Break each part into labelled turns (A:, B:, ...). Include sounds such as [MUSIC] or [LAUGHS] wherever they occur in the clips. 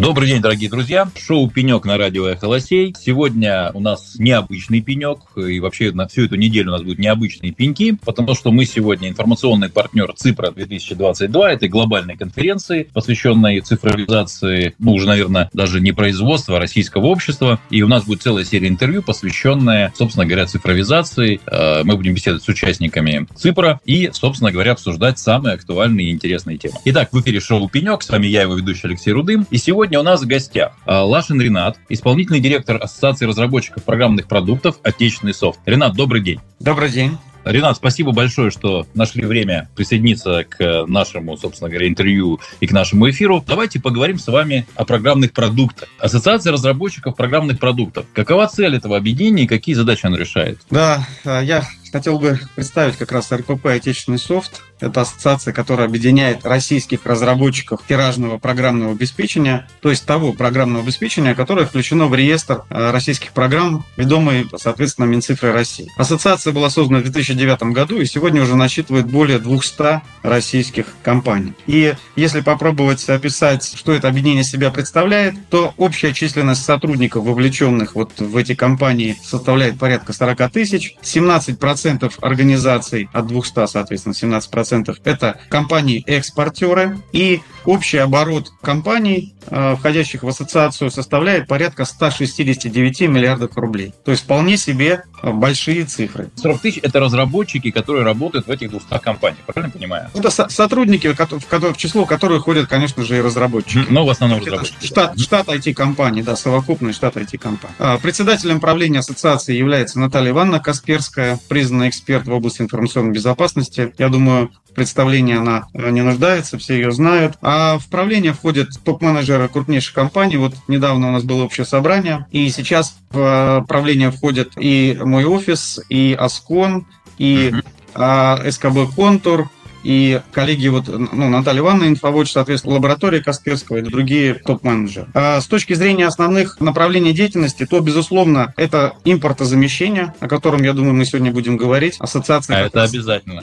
A: Добрый день, дорогие друзья. Шоу «Пенек» на радио «Эхолосей». Сегодня у нас необычный пенек, и вообще на всю эту неделю у нас будут необычные пеньки, потому что мы сегодня информационный партнер ЦИПРа 2022, этой глобальной конференции, посвященной цифровизации, ну, уже, наверное, даже не производства, а российского общества. И у нас будет целая серия интервью, посвященная, собственно говоря, цифровизации. Э, мы будем беседовать с участниками ЦИПРа и, собственно говоря, обсуждать самые актуальные и интересные темы. Итак, в эфире шоу «Пенек». С вами я, его ведущий Алексей Рудым. И сегодня Сегодня у нас в гостях а, Лашин Ренат, исполнительный директор Ассоциации разработчиков программных продуктов «Отечественный софт». Ренат, добрый день.
B: Добрый день.
A: Ренат, спасибо большое, что нашли время присоединиться к нашему, собственно говоря, интервью и к нашему эфиру. Давайте поговорим с вами о программных продуктах. Ассоциация разработчиков программных продуктов. Какова цель этого объединения и какие задачи оно решает?
B: Да, а, я хотел бы представить как раз РПП «Отечественный софт». Это ассоциация, которая объединяет российских разработчиков тиражного программного обеспечения, то есть того программного обеспечения, которое включено в реестр э, российских программ, ведомый, соответственно, Минцифрой России. Ассоциация была создана в 2009 году и сегодня уже насчитывает более 200 российских компаний. И если попробовать описать, что это объединение себя представляет, то общая численность сотрудников, вовлеченных вот в эти компании, составляет порядка 40 тысяч. 17% 17% организаций, от 200, соответственно, 17% это компании-экспортеры. И общий оборот компаний, э, входящих в ассоциацию, составляет порядка 169 миллиардов рублей. То есть вполне себе большие цифры.
A: 40 тысяч – это разработчики, которые работают в этих 200 компаниях, правильно понимаю?
B: Это со- сотрудники, в, в число которых ходят, конечно же, и разработчики.
A: Но в основном разработчики.
B: Штат, штат IT-компаний, да, совокупный штат IT-компаний. А, председателем правления ассоциации является Наталья Ивановна Касперская, признанная признанный эксперт в области информационной безопасности. Я думаю, представлении она э, не нуждается, все ее знают. А в правление входят топ-менеджеры крупнейших компаний. Вот недавно у нас было общее собрание, и сейчас в правление входят и мой офис, и Аскон, и uh СКБ Контур, и коллеги, вот, ну, Наталья Ивановна, инфовод, соответственно, лаборатория Касперского и другие топ-менеджеры. А с точки зрения основных направлений деятельности, то, безусловно, это импортозамещение, о котором, я думаю, мы сегодня будем говорить.
A: Ассоциация... А это раз... обязательно.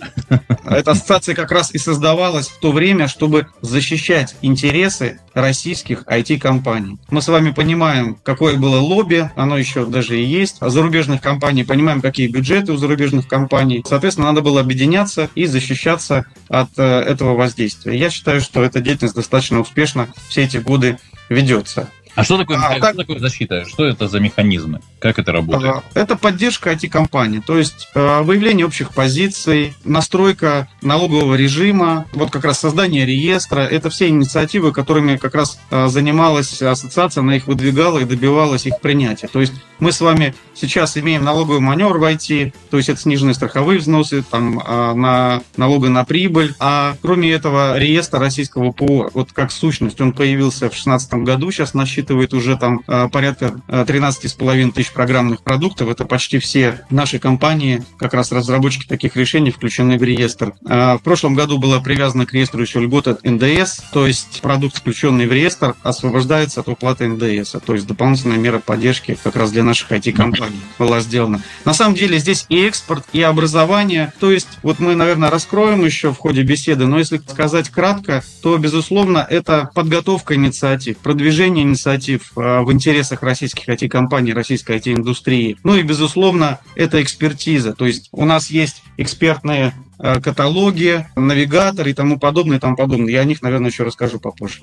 B: Эта ассоциация как раз и создавалась в то время, чтобы защищать интересы российских IT-компаний. Мы с вами понимаем, какое было лобби, оно еще даже и есть. А зарубежных компаний понимаем, какие бюджеты у зарубежных компаний. Соответственно, надо было объединяться и защищаться от э, этого воздействия. Я считаю, что эта деятельность достаточно успешно все эти годы ведется.
A: А что такое, а, что так... такое защита? Что это за механизмы? Как это работает? А,
B: это поддержка IT-компаний, то есть э, выявление общих позиций, настройка налогового режима, вот как раз создание реестра. Это все инициативы, которыми как раз э, занималась ассоциация, она их выдвигала и добивалась их принятия. То есть мы с вами сейчас имеем налоговый маневр в IT, то есть это сниженные страховые взносы, там, на налога на прибыль. А кроме этого, реестр российского ПО, вот как сущность, он появился в 2016 году, сейчас насчитывает насчитывает уже там э, порядка 13,5 э, тысяч программных продуктов. Это почти все наши компании, как раз разработчики таких решений, включены в реестр. Э, в прошлом году была привязана к реестру еще льгота НДС, то есть продукт, включенный в реестр, освобождается от уплаты НДС. То есть дополнительная мера поддержки как раз для наших IT-компаний была сделана. На самом деле здесь и экспорт, и образование. То есть вот мы, наверное, раскроем еще в ходе беседы, но если сказать кратко, то, безусловно, это подготовка инициатив, продвижение инициатив инициатив э, в интересах российских IT-компаний, российской IT-индустрии. Ну и, безусловно, это экспертиза. То есть у нас есть экспертные каталоги, навигаторы и тому подобное, и тому подобное. Я о них, наверное, еще расскажу попозже.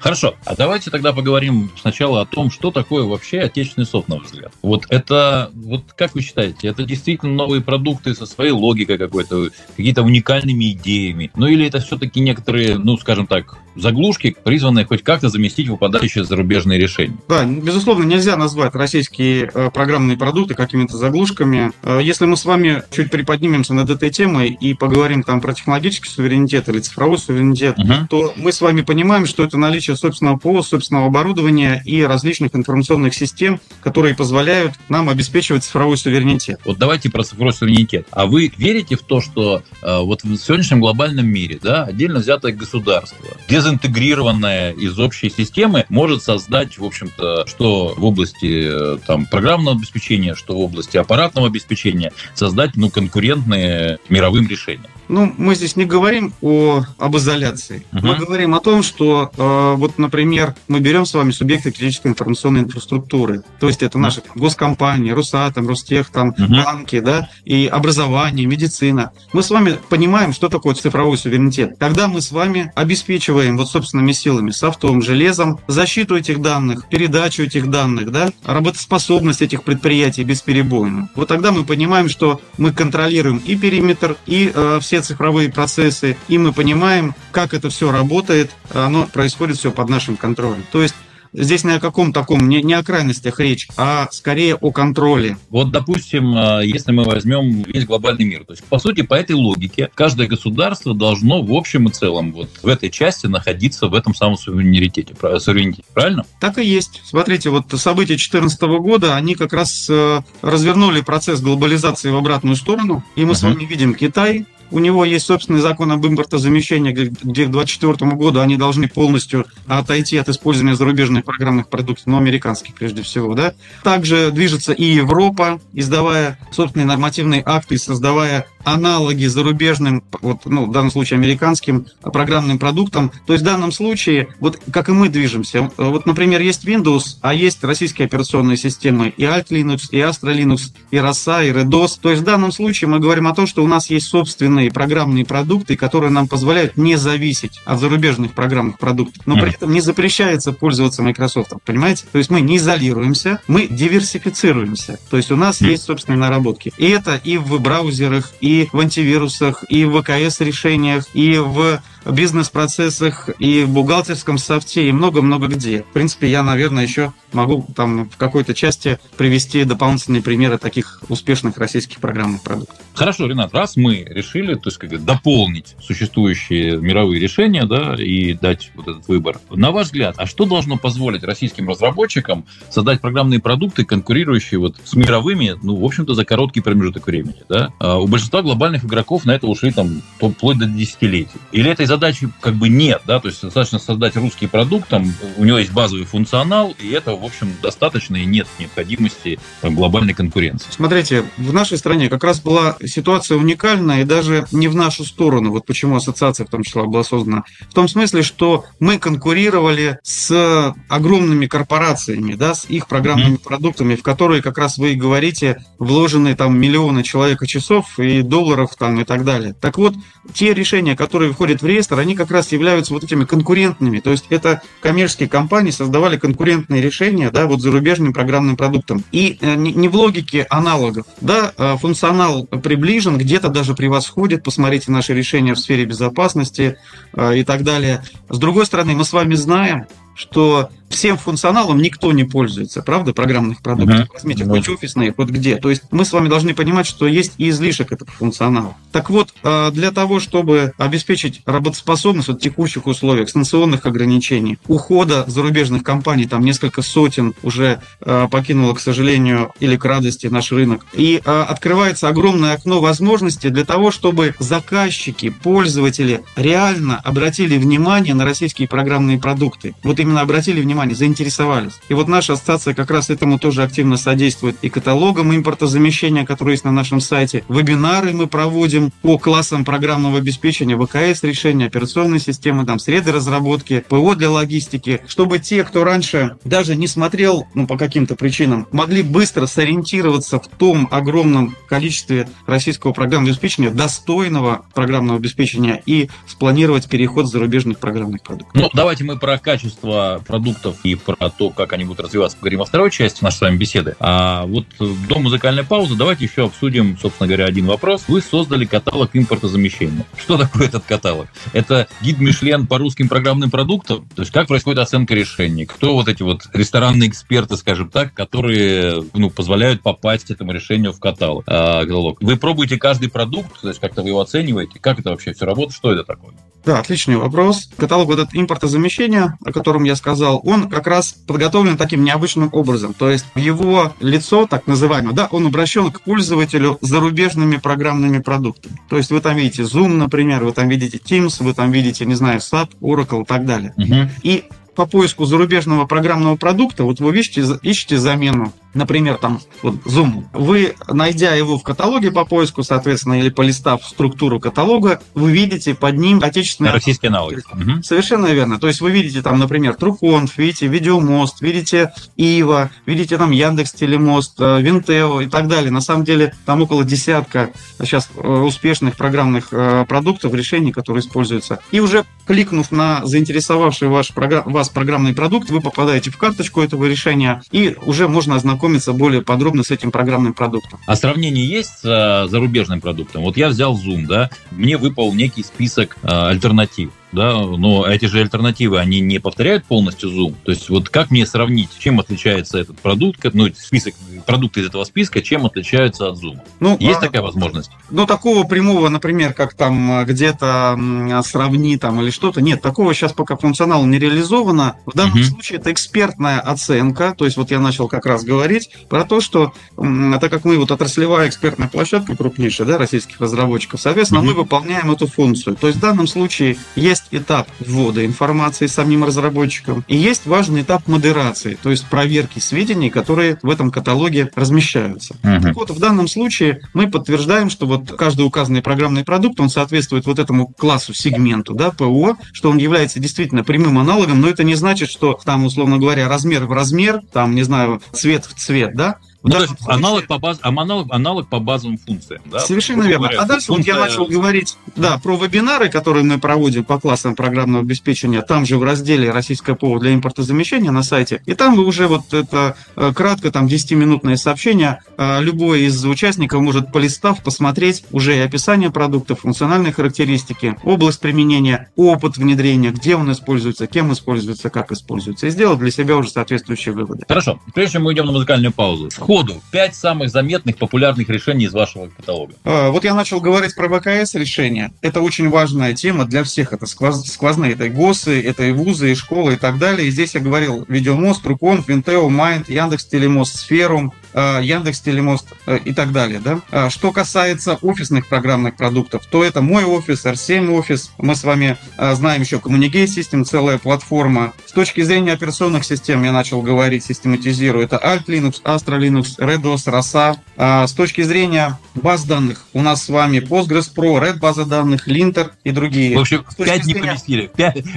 A: Хорошо. А давайте тогда поговорим сначала о том, что такое вообще отечественный софт, на ваш взгляд. Вот это, вот как вы считаете, это действительно новые продукты со своей логикой какой-то, какие-то уникальными идеями? Ну или это все-таки некоторые, ну, скажем так, заглушки, призванные хоть как-то заместить выпадающие зарубежные решения?
B: Да, безусловно, нельзя назвать российские э, программные продукты какими-то заглушками. Э, если мы с вами чуть приподнимемся над этой темой и поговорим там про технологический суверенитет или цифровой суверенитет, угу. то мы с вами понимаем, что это наличие собственного ПО, собственного оборудования и различных информационных систем, которые позволяют нам обеспечивать цифровой суверенитет.
A: Вот давайте про цифровой суверенитет. А вы верите в то, что э, вот в сегодняшнем глобальном мире, да, отдельно взятое государство, дезинтегрированное из общей системы, может создать, в общем-то, что в области э, там программного обеспечения, что в области аппаратного обеспечения, создать ну, конкурентные мировым решениям?
B: Ну, мы здесь не говорим о, об изоляции. Uh-huh. Мы говорим о том, что, э, вот, например, мы берем с вами субъекты критической информационной инфраструктуры. То есть это наши там, госкомпании, Росатом, Ростех, там, uh-huh. банки, да, и образование, медицина. Мы с вами понимаем, что такое цифровой суверенитет. Когда мы с вами обеспечиваем вот собственными силами, софтом, железом, защиту этих данных, передачу этих данных, да, работоспособность этих предприятий бесперебойно. Вот тогда мы понимаем, что мы контролируем и периметр, и э, все цифровые процессы, и мы понимаем, как это все работает, оно происходит все под нашим контролем. То есть Здесь не о каком таком, не, не о крайностях речь, а скорее о контроле.
A: Вот, допустим, э, если мы возьмем весь глобальный мир, то есть, по сути, по этой логике, каждое государство должно в общем и целом вот в этой части находиться в этом самом суверенитете, суверенитете правильно?
B: Так и есть. Смотрите, вот события 2014 года, они как раз э, развернули процесс глобализации в обратную сторону, и мы uh-huh. с вами видим Китай, у него есть собственный закон об импортозамещении, где к 2024 году они должны полностью отойти от использования зарубежных программных продуктов, но американских прежде всего. Да? Также движется и Европа, издавая собственные нормативные акты, создавая аналоги зарубежным, вот, ну, в данном случае американским программным продуктам. То есть в данном случае, вот как и мы движемся, вот, например, есть Windows, а есть российские операционные системы и Alt Linux, и Astra Linux, и ROSA, и REDOS. То есть в данном случае мы говорим о том, что у нас есть собственные программные продукты, которые нам позволяют не зависеть от зарубежных программных продуктов, но при этом не запрещается пользоваться Microsoft, понимаете? То есть мы не изолируемся, мы диверсифицируемся. То есть у нас есть собственные наработки. И это и в браузерах, и в антивирусах, и в ВКС решениях, и в бизнес-процессах, и в бухгалтерском софте, и много-много где. В принципе, я, наверное, еще могу там в какой-то части привести дополнительные примеры таких успешных российских программных продуктов.
A: Хорошо, Ренат, раз мы решили, то есть как дополнить существующие мировые решения, да, и дать вот этот выбор, на ваш взгляд, а что должно позволить российским разработчикам создать программные продукты, конкурирующие вот с мировыми, ну, в общем-то, за короткий промежуток времени, да? А у большинства глобальных игроков на это ушли там вплоть до десятилетий. Или этой задачи как бы нет, да, то есть достаточно создать русский продукт, там у него есть базовый функционал, и это, в общем, достаточно, и нет необходимости там, глобальной конкуренции.
B: Смотрите, в нашей стране как раз была ситуация уникальная, и даже не в нашу сторону, вот почему ассоциация в том числе была создана, в том смысле, что мы конкурировали с огромными корпорациями, да, с их программными mm-hmm. продуктами, в которые как раз вы и говорите, вложены там миллионы человека часов и долларов там и так далее. Так вот, те решения, которые входят в реестр, они как раз являются вот этими конкурентными. То есть это коммерческие компании создавали конкурентные решения, да, вот зарубежным программным продуктам. И э, не в логике аналогов, да, а функционал приближен, где-то даже превосходит. Посмотрите наши решения в сфере безопасности э, и так далее. С другой стороны, мы с вами знаем, что всем функционалом никто не пользуется, правда, программных продуктов. Uh-huh. Возьмите хоть офисные, хоть где. То есть мы с вами должны понимать, что есть и излишек этого функционала. Так вот, а, для того, чтобы обеспечить работоспособность в текущих условиях, санкционных ограничений, ухода зарубежных компаний, там несколько сотен уже а, покинуло, к сожалению, или к радости наш рынок, и а, открывается огромное окно возможностей для того, чтобы заказчики, пользователи реально обратили внимание на российские программные продукты. Вот именно обратили внимание внимание, заинтересовались. И вот наша ассоциация как раз этому тоже активно содействует. И каталогом импортозамещения, который есть на нашем сайте, вебинары мы проводим по классам программного обеспечения, ВКС решения, операционной системы, там, среды разработки, ПО для логистики, чтобы те, кто раньше даже не смотрел, ну, по каким-то причинам, могли быстро сориентироваться в том огромном количестве российского программного обеспечения, достойного программного обеспечения и спланировать переход зарубежных программных продуктов.
A: Ну, давайте мы про качество продукта продуктов и про то, как они будут развиваться, поговорим во второй части нашей с вами беседы. А вот до музыкальной паузы давайте еще обсудим, собственно говоря, один вопрос. Вы создали каталог импортозамещения. [LAUGHS] Что такое этот каталог? Это гид Мишлен по русским программным продуктам? То есть как происходит оценка решений? Кто вот эти вот ресторанные эксперты, скажем так, которые ну, позволяют попасть этому решению в каталог? Каталог? Вы пробуете каждый продукт, то есть как-то вы его оцениваете? Как это вообще все работает? Что это такое?
B: Да, отличный вопрос. Каталог вот этот импортозамещения, о котором я сказал, он как раз подготовлен таким необычным образом. То есть его лицо, так называемое, да, он обращен к пользователю зарубежными программными продуктами. То есть вы там видите Zoom, например, вы там видите Teams, вы там видите, не знаю, SAP, Oracle и так далее. Угу. И по поиску зарубежного программного продукта, вот вы ищете, ищете замену например, там вот Zoom, вы, найдя его в каталоге по поиску, соответственно, или полистав структуру каталога, вы видите под ним отечественные...
A: Российские аналоги.
B: Совершенно верно. То есть вы видите там, например, Труконф, видите Видеомост, видите Ива, видите там Яндекс Телемост, э, Винтео и так далее. На самом деле там около десятка сейчас э, успешных программных э, продуктов, решений, которые используются. И уже кликнув на заинтересовавший ваш, вас программный продукт, вы попадаете в карточку этого решения, и уже можно ознакомиться ознакомиться более подробно с этим программным продуктом.
A: А сравнение есть с э, зарубежным продуктом? Вот я взял Zoom, да, мне выпал некий список э, альтернатив да, но эти же альтернативы, они не повторяют полностью Zoom. То есть вот как мне сравнить, чем отличается этот продукт, ну, список, продукты из этого списка, чем отличаются от Zoom? Ну, Есть а, такая возможность?
B: Ну, такого прямого, например, как там где-то сравни там или что-то, нет, такого сейчас пока функционала не реализовано. В данном угу. случае это экспертная оценка, то есть вот я начал как раз говорить про то, что так как мы вот отраслевая экспертная площадка крупнейшая, да, российских разработчиков, соответственно, угу. мы выполняем эту функцию. То есть в данном случае есть есть этап ввода информации самим разработчикам, и есть важный этап модерации, то есть проверки сведений, которые в этом каталоге размещаются. Uh-huh. Так вот, в данном случае мы подтверждаем, что вот каждый указанный программный продукт, он соответствует вот этому классу, сегменту, да, ПО, что он является действительно прямым аналогом, но это не значит, что там, условно говоря, размер в размер, там, не знаю, цвет в цвет, да,
A: ну, то есть аналог по, баз, аналог, аналог по базовым функциям. Да?
B: Совершенно верно. Говоря, а дальше функция... вот я начал говорить да, про вебинары, которые мы проводим по классам программного обеспечения. Там же в разделе «Российское ПО для импортозамещения» на сайте. И там вы уже вот это э, кратко, там 10-минутное сообщение. Э, любой из участников может полистав посмотреть уже и описание продукта, функциональные характеристики, область применения, опыт внедрения, где он используется, кем используется, как используется. И сделать для себя уже соответствующие выводы.
A: Хорошо. Прежде чем мы идем на музыкальную паузу сходу пять самых заметных популярных решений из вашего каталога.
B: А, вот я начал говорить про ВКС решения. Это очень важная тема для всех. Это сквоз, сквозные. Это и ГОСы, это и вузы, и школы, и так далее. И здесь я говорил Видеомост, Трукон, Винтео, Майнд, Яндекс Телемост, Сферум, Яндекс Телемост э, и так далее. Да? А, что касается офисных программных продуктов, то это мой офис, R7 офис. Мы с вами знаем еще Communicate System, целая платформа. С точки зрения операционных систем я начал говорить, систематизирую. Это Alt Linux, Astra Linux, RedOS, ROSA. А с точки зрения баз данных у нас с вами Postgres Pro, Red база данных, Linter и другие.
A: В общем, пять не поместили.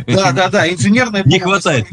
B: Да, да, да, инженерная
A: Не хватает.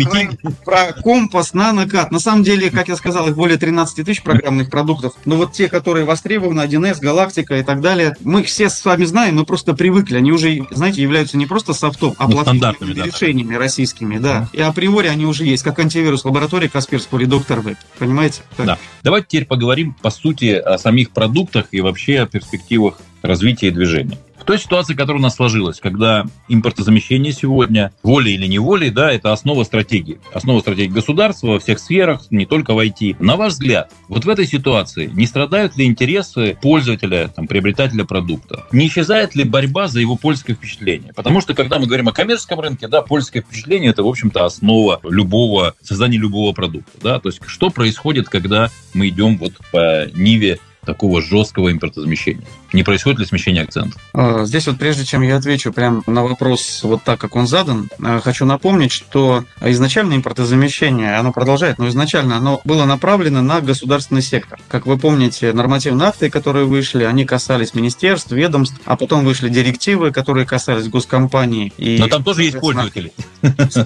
B: Про компас, нанокат. На самом деле, как я сказал, их более 13 тысяч программных продуктов. Но вот те, которые востребованы, 1С, Галактика и так далее, мы их все с вами знаем, мы просто привыкли. Они уже, знаете, являются не просто софтом, а ну, платформенными решениями российскими. Да. И априори они уже есть, как антивирус лаборатории Касперского или Доктор Веб. Понимаете?
A: Да. Давайте теперь поговорим, по сути, о самих продуктах и вообще о перспективах развития и движения. В той ситуации, которая у нас сложилась, когда импортозамещение сегодня, волей или неволей, да, это основа стратегии. Основа стратегии государства во всех сферах, не только в IT. На ваш взгляд, вот в этой ситуации не страдают ли интересы пользователя, там, приобретателя продукта? Не исчезает ли борьба за его польское впечатление? Потому что, когда мы говорим о коммерческом рынке, да, польское впечатление – это, в общем-то, основа любого, создания любого продукта. Да? То есть, что происходит, когда мы идем вот по ниве такого жесткого импортозамещения? Не происходит ли смещение акцентов?
B: А, здесь вот прежде чем я отвечу прямо на вопрос вот так, как он задан, а, хочу напомнить, что изначально импортозамещение, оно продолжает, но изначально оно было направлено на государственный сектор. Как вы помните, нормативные акты, которые вышли, они касались министерств, ведомств, а потом вышли директивы, которые касались госкомпаний.
A: И, но там тоже есть пользователи.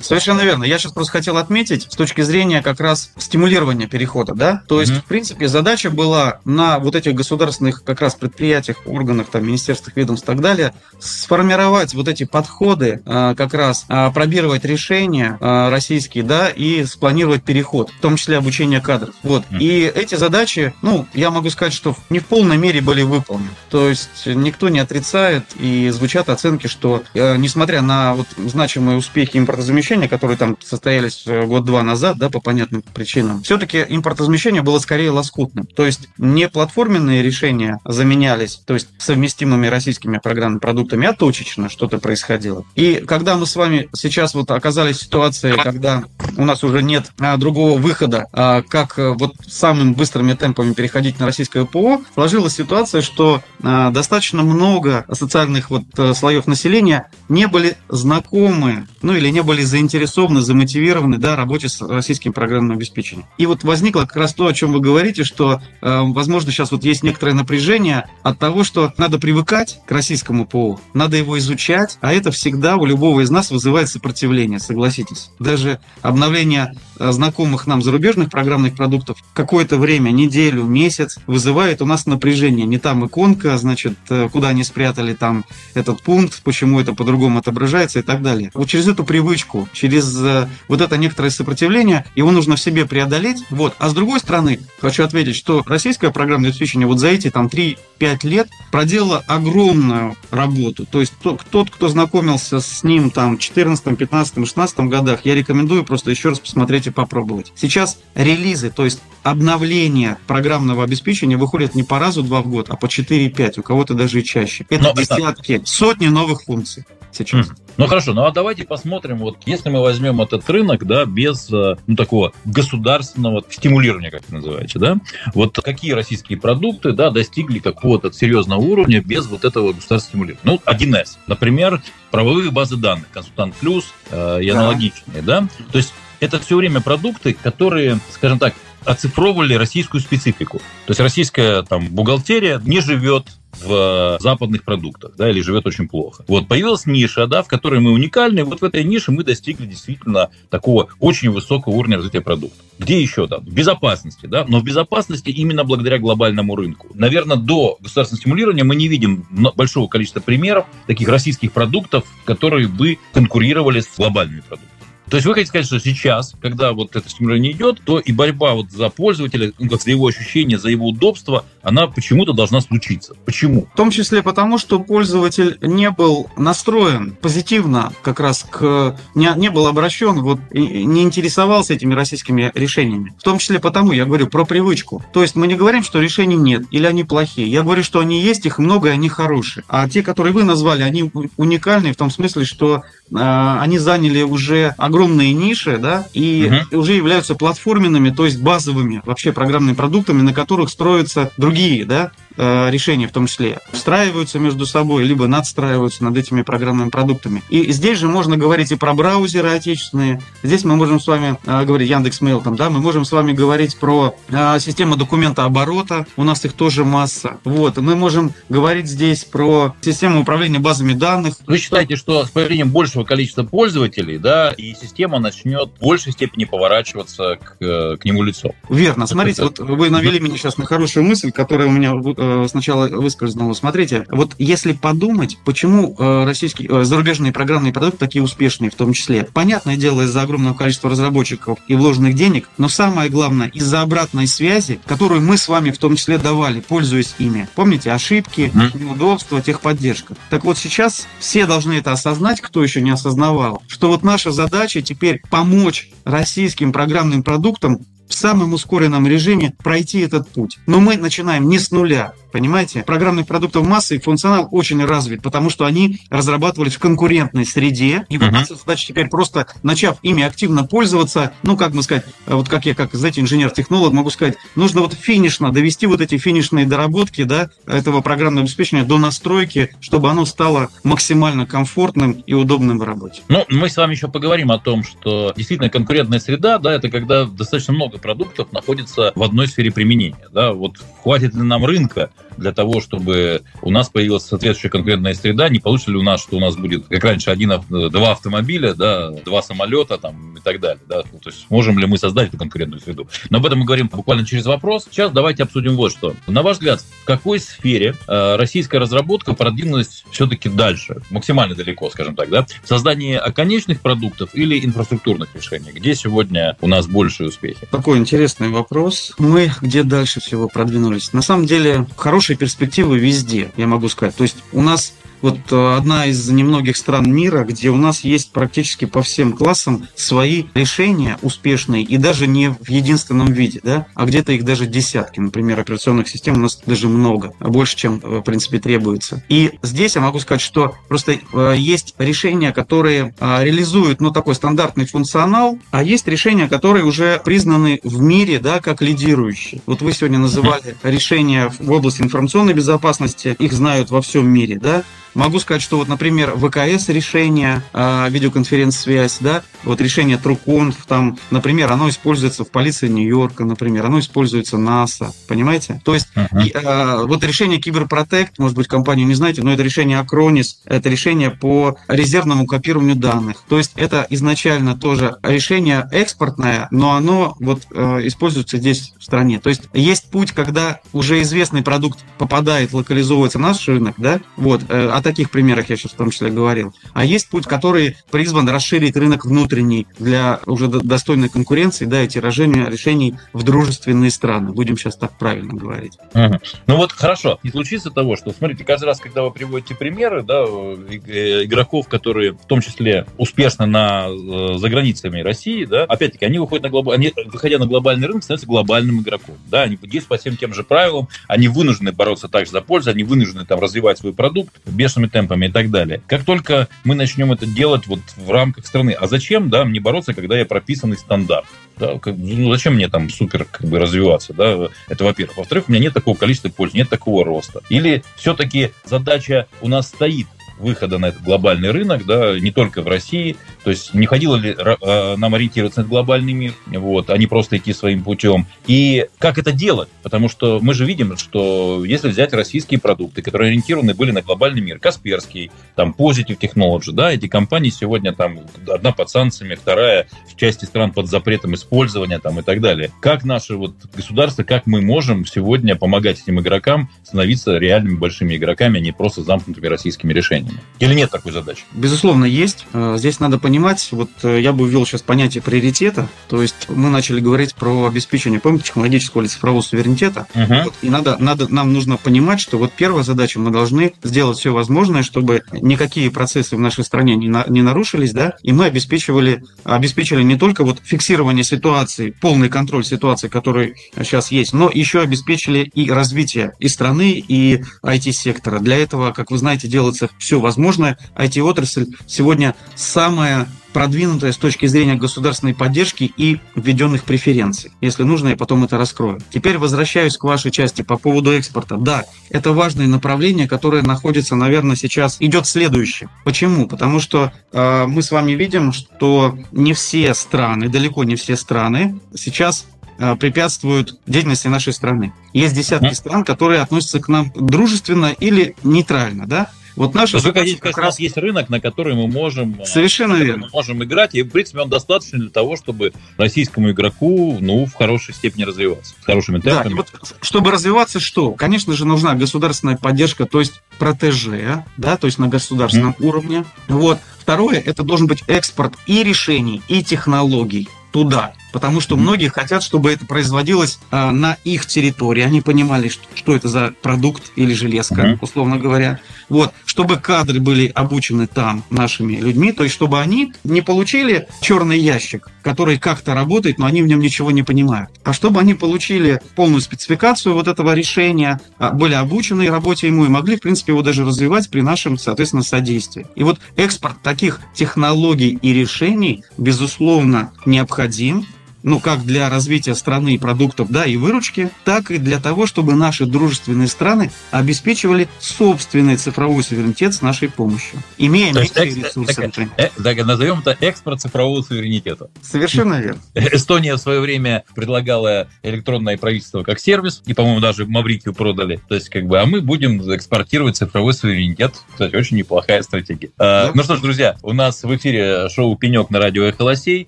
B: Совершенно верно. Я сейчас просто хотел отметить с точки зрения как раз стимулирования перехода, да, то есть, в принципе, задача была на вот этих государственных как раз предприятиях, органах, там, министерствах, ведомств и так далее, сформировать вот эти подходы, а, как раз а, пробировать решения а, российские, да, и спланировать переход, в том числе обучение кадров. Вот. И эти задачи, ну, я могу сказать, что не в полной мере были выполнены. То есть никто не отрицает, и звучат оценки, что несмотря на вот значимые успехи импортозамещения, которые там состоялись э, год-два назад, да, по понятным причинам, все-таки импортозамещение было скорее лоскутным. То есть не платформенные решения заменялись, то есть совместимыми российскими программными продуктами, а точечно что-то происходило. И когда мы с вами сейчас вот оказались в ситуации, когда у нас уже нет а, другого выхода, а, как а, вот самым быстрыми темпами переходить на российское ПО, сложилась ситуация, что а, достаточно много социальных вот а, слоев населения не были знакомы, ну или не были заинтересованы, замотивированы, да, работе с российским программным обеспечением. И вот возникло как раз то, о чем вы говорите, что, э, возможно, сейчас вот есть некоторое напряжение от того, что надо привыкать к российскому ПО, надо его изучать, а это всегда у любого из нас вызывает сопротивление, согласитесь. Даже обновление э, знакомых нам зарубежных программных продуктов какое-то время, неделю, месяц, вызывает у нас напряжение. Не там иконка, значит, э, куда они спрятали там этот пункт, почему это по-другому отображается и так далее. Вот через эту привычку, через э, вот это некоторое сопротивление, его нужно в себе преодолеть. Вот. А с другой стороны, хочу ответить, что российское программное обеспечение вот за эти там 3-5 лет проделало огромную работу. То есть тот, кто знакомился с ним там в 14, 15, 16 годах, я рекомендую просто еще раз посмотреть и попробовать. Сейчас релизы, то есть обновление программного обеспечения выходит не по разу два в год, а по 4-5, у кого-то даже и чаще. Это Но десятки, это... сотни новых функций сейчас. Mm.
A: Ну хорошо, ну а давайте посмотрим, вот если мы возьмем этот рынок, да, без э, ну, такого государственного стимулирования, как вы называете, да, вот какие российские продукты, да, достигли какого-то серьезного уровня без вот этого государственного стимулирования. Ну, 1С, например, правовые базы данных, консультант плюс э, и аналогичные, да. да, то есть это все время продукты, которые, скажем так, оцифровывали российскую специфику. То есть российская там бухгалтерия не живет в западных продуктах, да, или живет очень плохо. Вот появилась ниша, да, в которой мы уникальны. Вот в этой нише мы достигли действительно такого очень высокого уровня развития продукта. Где еще, да? В безопасности, да, но в безопасности именно благодаря глобальному рынку. Наверное, до государственного стимулирования мы не видим большого количества примеров таких российских продуктов, которые бы конкурировали с глобальными продуктами. То есть вы хотите сказать, что сейчас, когда вот это стимулирование идет, то и борьба вот за пользователя, ну, за его ощущение, за его удобство, она почему-то должна случиться. Почему?
B: В том числе потому, что пользователь не был настроен позитивно как раз к... не, не был обращен, вот, и не интересовался этими российскими решениями. В том числе потому, я говорю про привычку. То есть мы не говорим, что решений нет или они плохие. Я говорю, что они есть, их много, и они хорошие. А те, которые вы назвали, они уникальные в том смысле, что э, они заняли уже огромные ниши, да, и угу. уже являются платформенными, то есть базовыми вообще программными продуктами, на которых строятся другие, да, Э, решения в том числе встраиваются между собой, либо надстраиваются над этими программными продуктами. И здесь же можно говорить и про браузеры отечественные. Здесь мы можем с вами э, говорить Яндекс.Мейл, там, да, мы можем с вами говорить про э, систему документа оборота, у нас их тоже масса. Вот, мы можем говорить здесь про систему управления базами данных.
A: Вы считаете, что с появлением большего количества пользователей, да, и система начнет в большей степени поворачиваться к, к нему лицом?
B: Верно. Смотрите, вот вы навели меня сейчас на хорошую мысль, которая у меня Э, сначала выскользнуло. Смотрите, вот если подумать, почему э, российские э, зарубежные программные продукты такие успешные в том числе. Понятное дело, из-за огромного количества разработчиков и вложенных денег, но самое главное, из-за обратной связи, которую мы с вами в том числе давали, пользуясь ими. Помните, ошибки, неудобства, техподдержка. Так вот сейчас все должны это осознать, кто еще не осознавал, что вот наша задача теперь помочь российским программным продуктам в самом ускоренном режиме пройти этот путь. Но мы начинаем не с нуля. Понимаете? Программных продуктов массы и функционал очень развит, потому что они разрабатывались в конкурентной среде. И вот наша задача теперь просто, начав ими активно пользоваться, ну, как бы сказать, вот как я, как, знаете, инженер-технолог могу сказать, нужно вот финишно довести вот эти финишные доработки, да, этого программного обеспечения до настройки, чтобы оно стало максимально комфортным и удобным в работе.
A: Ну, мы с вами еще поговорим о том, что действительно конкурентная среда, да, это когда достаточно много продуктов находится в одной сфере применения, да, вот хватит ли нам рынка для того, чтобы у нас появилась соответствующая конкурентная среда? Не получится ли у нас, что у нас будет, как раньше, один, два автомобиля, да, два самолета там, и так далее? Да? То есть можем ли мы создать эту конкурентную среду? Но об этом мы говорим буквально через вопрос. Сейчас давайте обсудим вот что. На ваш взгляд, в какой сфере э, российская разработка продвинулась все-таки дальше, максимально далеко, скажем так, да? В создании конечных продуктов или инфраструктурных решений? Где сегодня у нас большие успехи?
B: Такой интересный вопрос. Мы где дальше всего продвинулись? На самом деле, хорошие перспективы везде, я могу сказать. То есть у нас вот э, одна из немногих стран мира, где у нас есть практически по всем классам свои решения успешные и даже не в единственном виде, да, а где-то их даже десятки. Например, операционных систем у нас даже много, больше, чем, э, в принципе, требуется. И здесь я могу сказать, что просто э, есть решения, которые реализуют, ну, такой стандартный функционал, а есть решения, которые уже признаны в мире, да, как лидирующие. Вот вы сегодня называли решения в области информационной безопасности, их знают во всем мире, да, Могу сказать, что вот, например, ВКС решение, э, видеоконференц-связь, да, вот решение Труконф, там, например, оно используется в полиции Нью-Йорка, например, оно используется НАСА, понимаете? То есть uh-huh. э, вот решение Киберпротект, может быть, компанию не знаете, но это решение Акронис, это решение по резервному копированию данных. То есть это изначально тоже решение экспортное, но оно вот э, используется здесь в стране. То есть есть путь, когда уже известный продукт попадает, локализовывается на наш рынок, да, вот, э, от таких примерах я сейчас в том числе говорил. А есть путь, который призван расширить рынок внутренний для уже достойной конкуренции, да, и тиражения решений в дружественные страны. Будем сейчас так правильно говорить.
A: Угу. Ну вот хорошо. Не случится того, что, смотрите, каждый раз, когда вы приводите примеры, да, э, игроков, которые в том числе успешно на, э, за границами России, да, опять-таки, они выходят на глобал... они, выходя на глобальный рынок, становятся глобальным игроком. Да, они действуют по всем тем же правилам, они вынуждены бороться также за пользу, они вынуждены там развивать свой продукт без бешеными темпами и так далее. Как только мы начнем это делать вот в рамках страны, а зачем, да, мне бороться, когда я прописанный стандарт? Да, как, ну, зачем мне там супер как бы развиваться, да, это во-первых. Во-вторых, у меня нет такого количества пользы, нет такого роста. Или все-таки задача у нас стоит выхода на этот глобальный рынок, да, не только в России. То есть не ходило ли а, нам ориентироваться на глобальный мир, вот, а не просто идти своим путем. И как это делать? Потому что мы же видим, что если взять российские продукты, которые ориентированы были на глобальный мир, Касперский, там, Positive Technology, да, эти компании сегодня там одна под санкциями, вторая в части стран под запретом использования там и так далее. Как наши вот государства, как мы можем сегодня помогать этим игрокам становиться реальными большими игроками, а не просто замкнутыми российскими решениями? Решениями? Или нет такой задачи?
B: Безусловно, есть. Э, здесь надо понимать, вот э, я бы ввел сейчас понятие приоритета, то есть мы начали говорить про обеспечение, помните, технологического или цифрового суверенитета, uh-huh. вот, и надо, надо, нам нужно понимать, что вот первая задача, мы должны сделать все возможное, чтобы никакие процессы в нашей стране не, на, не нарушились, да, и мы обеспечивали, обеспечили не только вот фиксирование ситуации, полный контроль ситуации, который сейчас есть, но еще обеспечили и развитие и страны, и IT-сектора. Для этого, как вы знаете, делается все возможное. IT-отрасль сегодня самая продвинутая с точки зрения государственной поддержки и введенных преференций. Если нужно, я потом это раскрою. Теперь возвращаюсь к вашей части по поводу экспорта. Да, это важное направление, которое находится, наверное, сейчас идет следующее. Почему? Потому что э, мы с вами видим, что не все страны, далеко не все страны сейчас э, препятствуют деятельности нашей страны. Есть десятки стран, которые относятся к нам дружественно или нейтрально, да?
A: Вот наша задача хотите, как раз есть рынок, на который мы можем,
B: э, Совершенно верно.
A: Мы можем играть, и в принципе он достаточно для того, чтобы российскому игроку, ну, в хорошей степени развиваться, с хорошими темпами. Да, вот,
B: чтобы развиваться, что? Конечно же, нужна государственная поддержка, то есть протеже, да, то есть на государственном mm. уровне. Вот. Второе, это должен быть экспорт и решений, и технологий туда. Потому что многие хотят, чтобы это производилось а, на их территории. Они понимали, что, что это за продукт или железка, mm-hmm. условно говоря. Вот, чтобы кадры были обучены там нашими людьми, то есть чтобы они не получили черный ящик, который как-то работает, но они в нем ничего не понимают. А чтобы они получили полную спецификацию вот этого решения, а, были обучены работе ему и могли, в принципе, его даже развивать при нашем, соответственно, содействии. И вот экспорт таких технологий и решений, безусловно, необходим ну, как для развития страны и продуктов, да, и выручки, так и для того, чтобы наши дружественные страны обеспечивали собственный цифровой суверенитет с нашей помощью, имея меньшие ресурсы. Так,
A: так, э, так, назовем это экспорт цифрового суверенитета.
B: Совершенно верно.
A: Эстония в свое время предлагала электронное правительство как сервис, и, по-моему, даже Маврикию продали. То есть, как бы, а мы будем экспортировать цифровой суверенитет. Кстати, очень неплохая стратегия. А, да. Ну что ж, друзья, у нас в эфире шоу «Пенек» на радио «Эхо Лосей».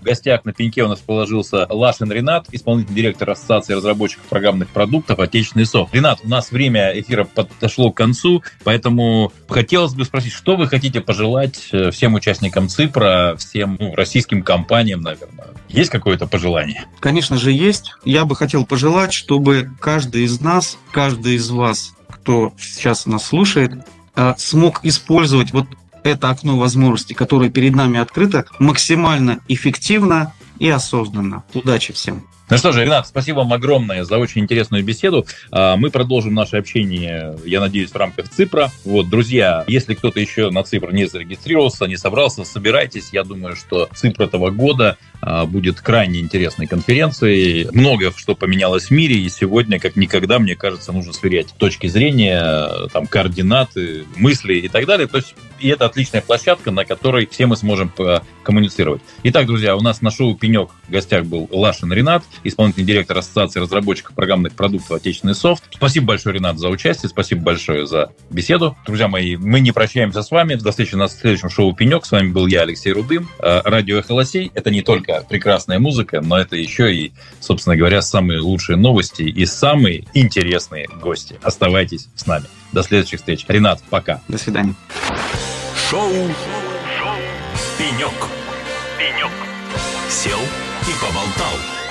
A: В гостях на пеньке у нас положился Лашин Ренат, исполнительный директор Ассоциации разработчиков программных продуктов «Отечественный софт». Ренат, у нас время эфира подошло к концу, поэтому хотелось бы спросить, что вы хотите пожелать э, всем участникам ЦИПРа, всем ну, российским компаниям, наверное? Есть какое-то пожелание?
B: Конечно же, есть. Я бы хотел пожелать, чтобы каждый из нас, каждый из вас, кто сейчас нас слушает, э, смог использовать вот это окно возможностей, которое перед нами открыто, максимально эффективно и осознанно. Удачи всем!
A: Ну что же, Ренат, спасибо вам огромное за очень интересную беседу. А, мы продолжим наше общение, я надеюсь, в рамках ЦИПРа. Вот, друзья, если кто-то еще на ЦИПР не зарегистрировался, не собрался, собирайтесь. Я думаю, что ЦИПР этого года будет крайне интересной конференцией. Много что поменялось в мире, и сегодня, как никогда, мне кажется, нужно сверять точки зрения, там, координаты, мысли и так далее. То есть, и это отличная площадка, на которой все мы сможем коммуницировать. Итак, друзья, у нас на шоу «Пенек» в гостях был Лашин Ренат – исполнительный директор Ассоциации разработчиков программных продуктов «Отечественный софт». Спасибо большое, Ренат, за участие, спасибо большое за беседу. Друзья мои, мы не прощаемся с вами. До встречи на следующем шоу «Пенек». С вами был я, Алексей Рудым. Э, радио «Эхо Это не только прекрасная музыка, но это еще и, собственно говоря, самые лучшие новости и самые интересные гости. Оставайтесь с нами. До следующих встреч. Ренат, пока.
B: До свидания.
C: Шоу, Шоу. «Пенек». «Пенек». Сел и поболтал.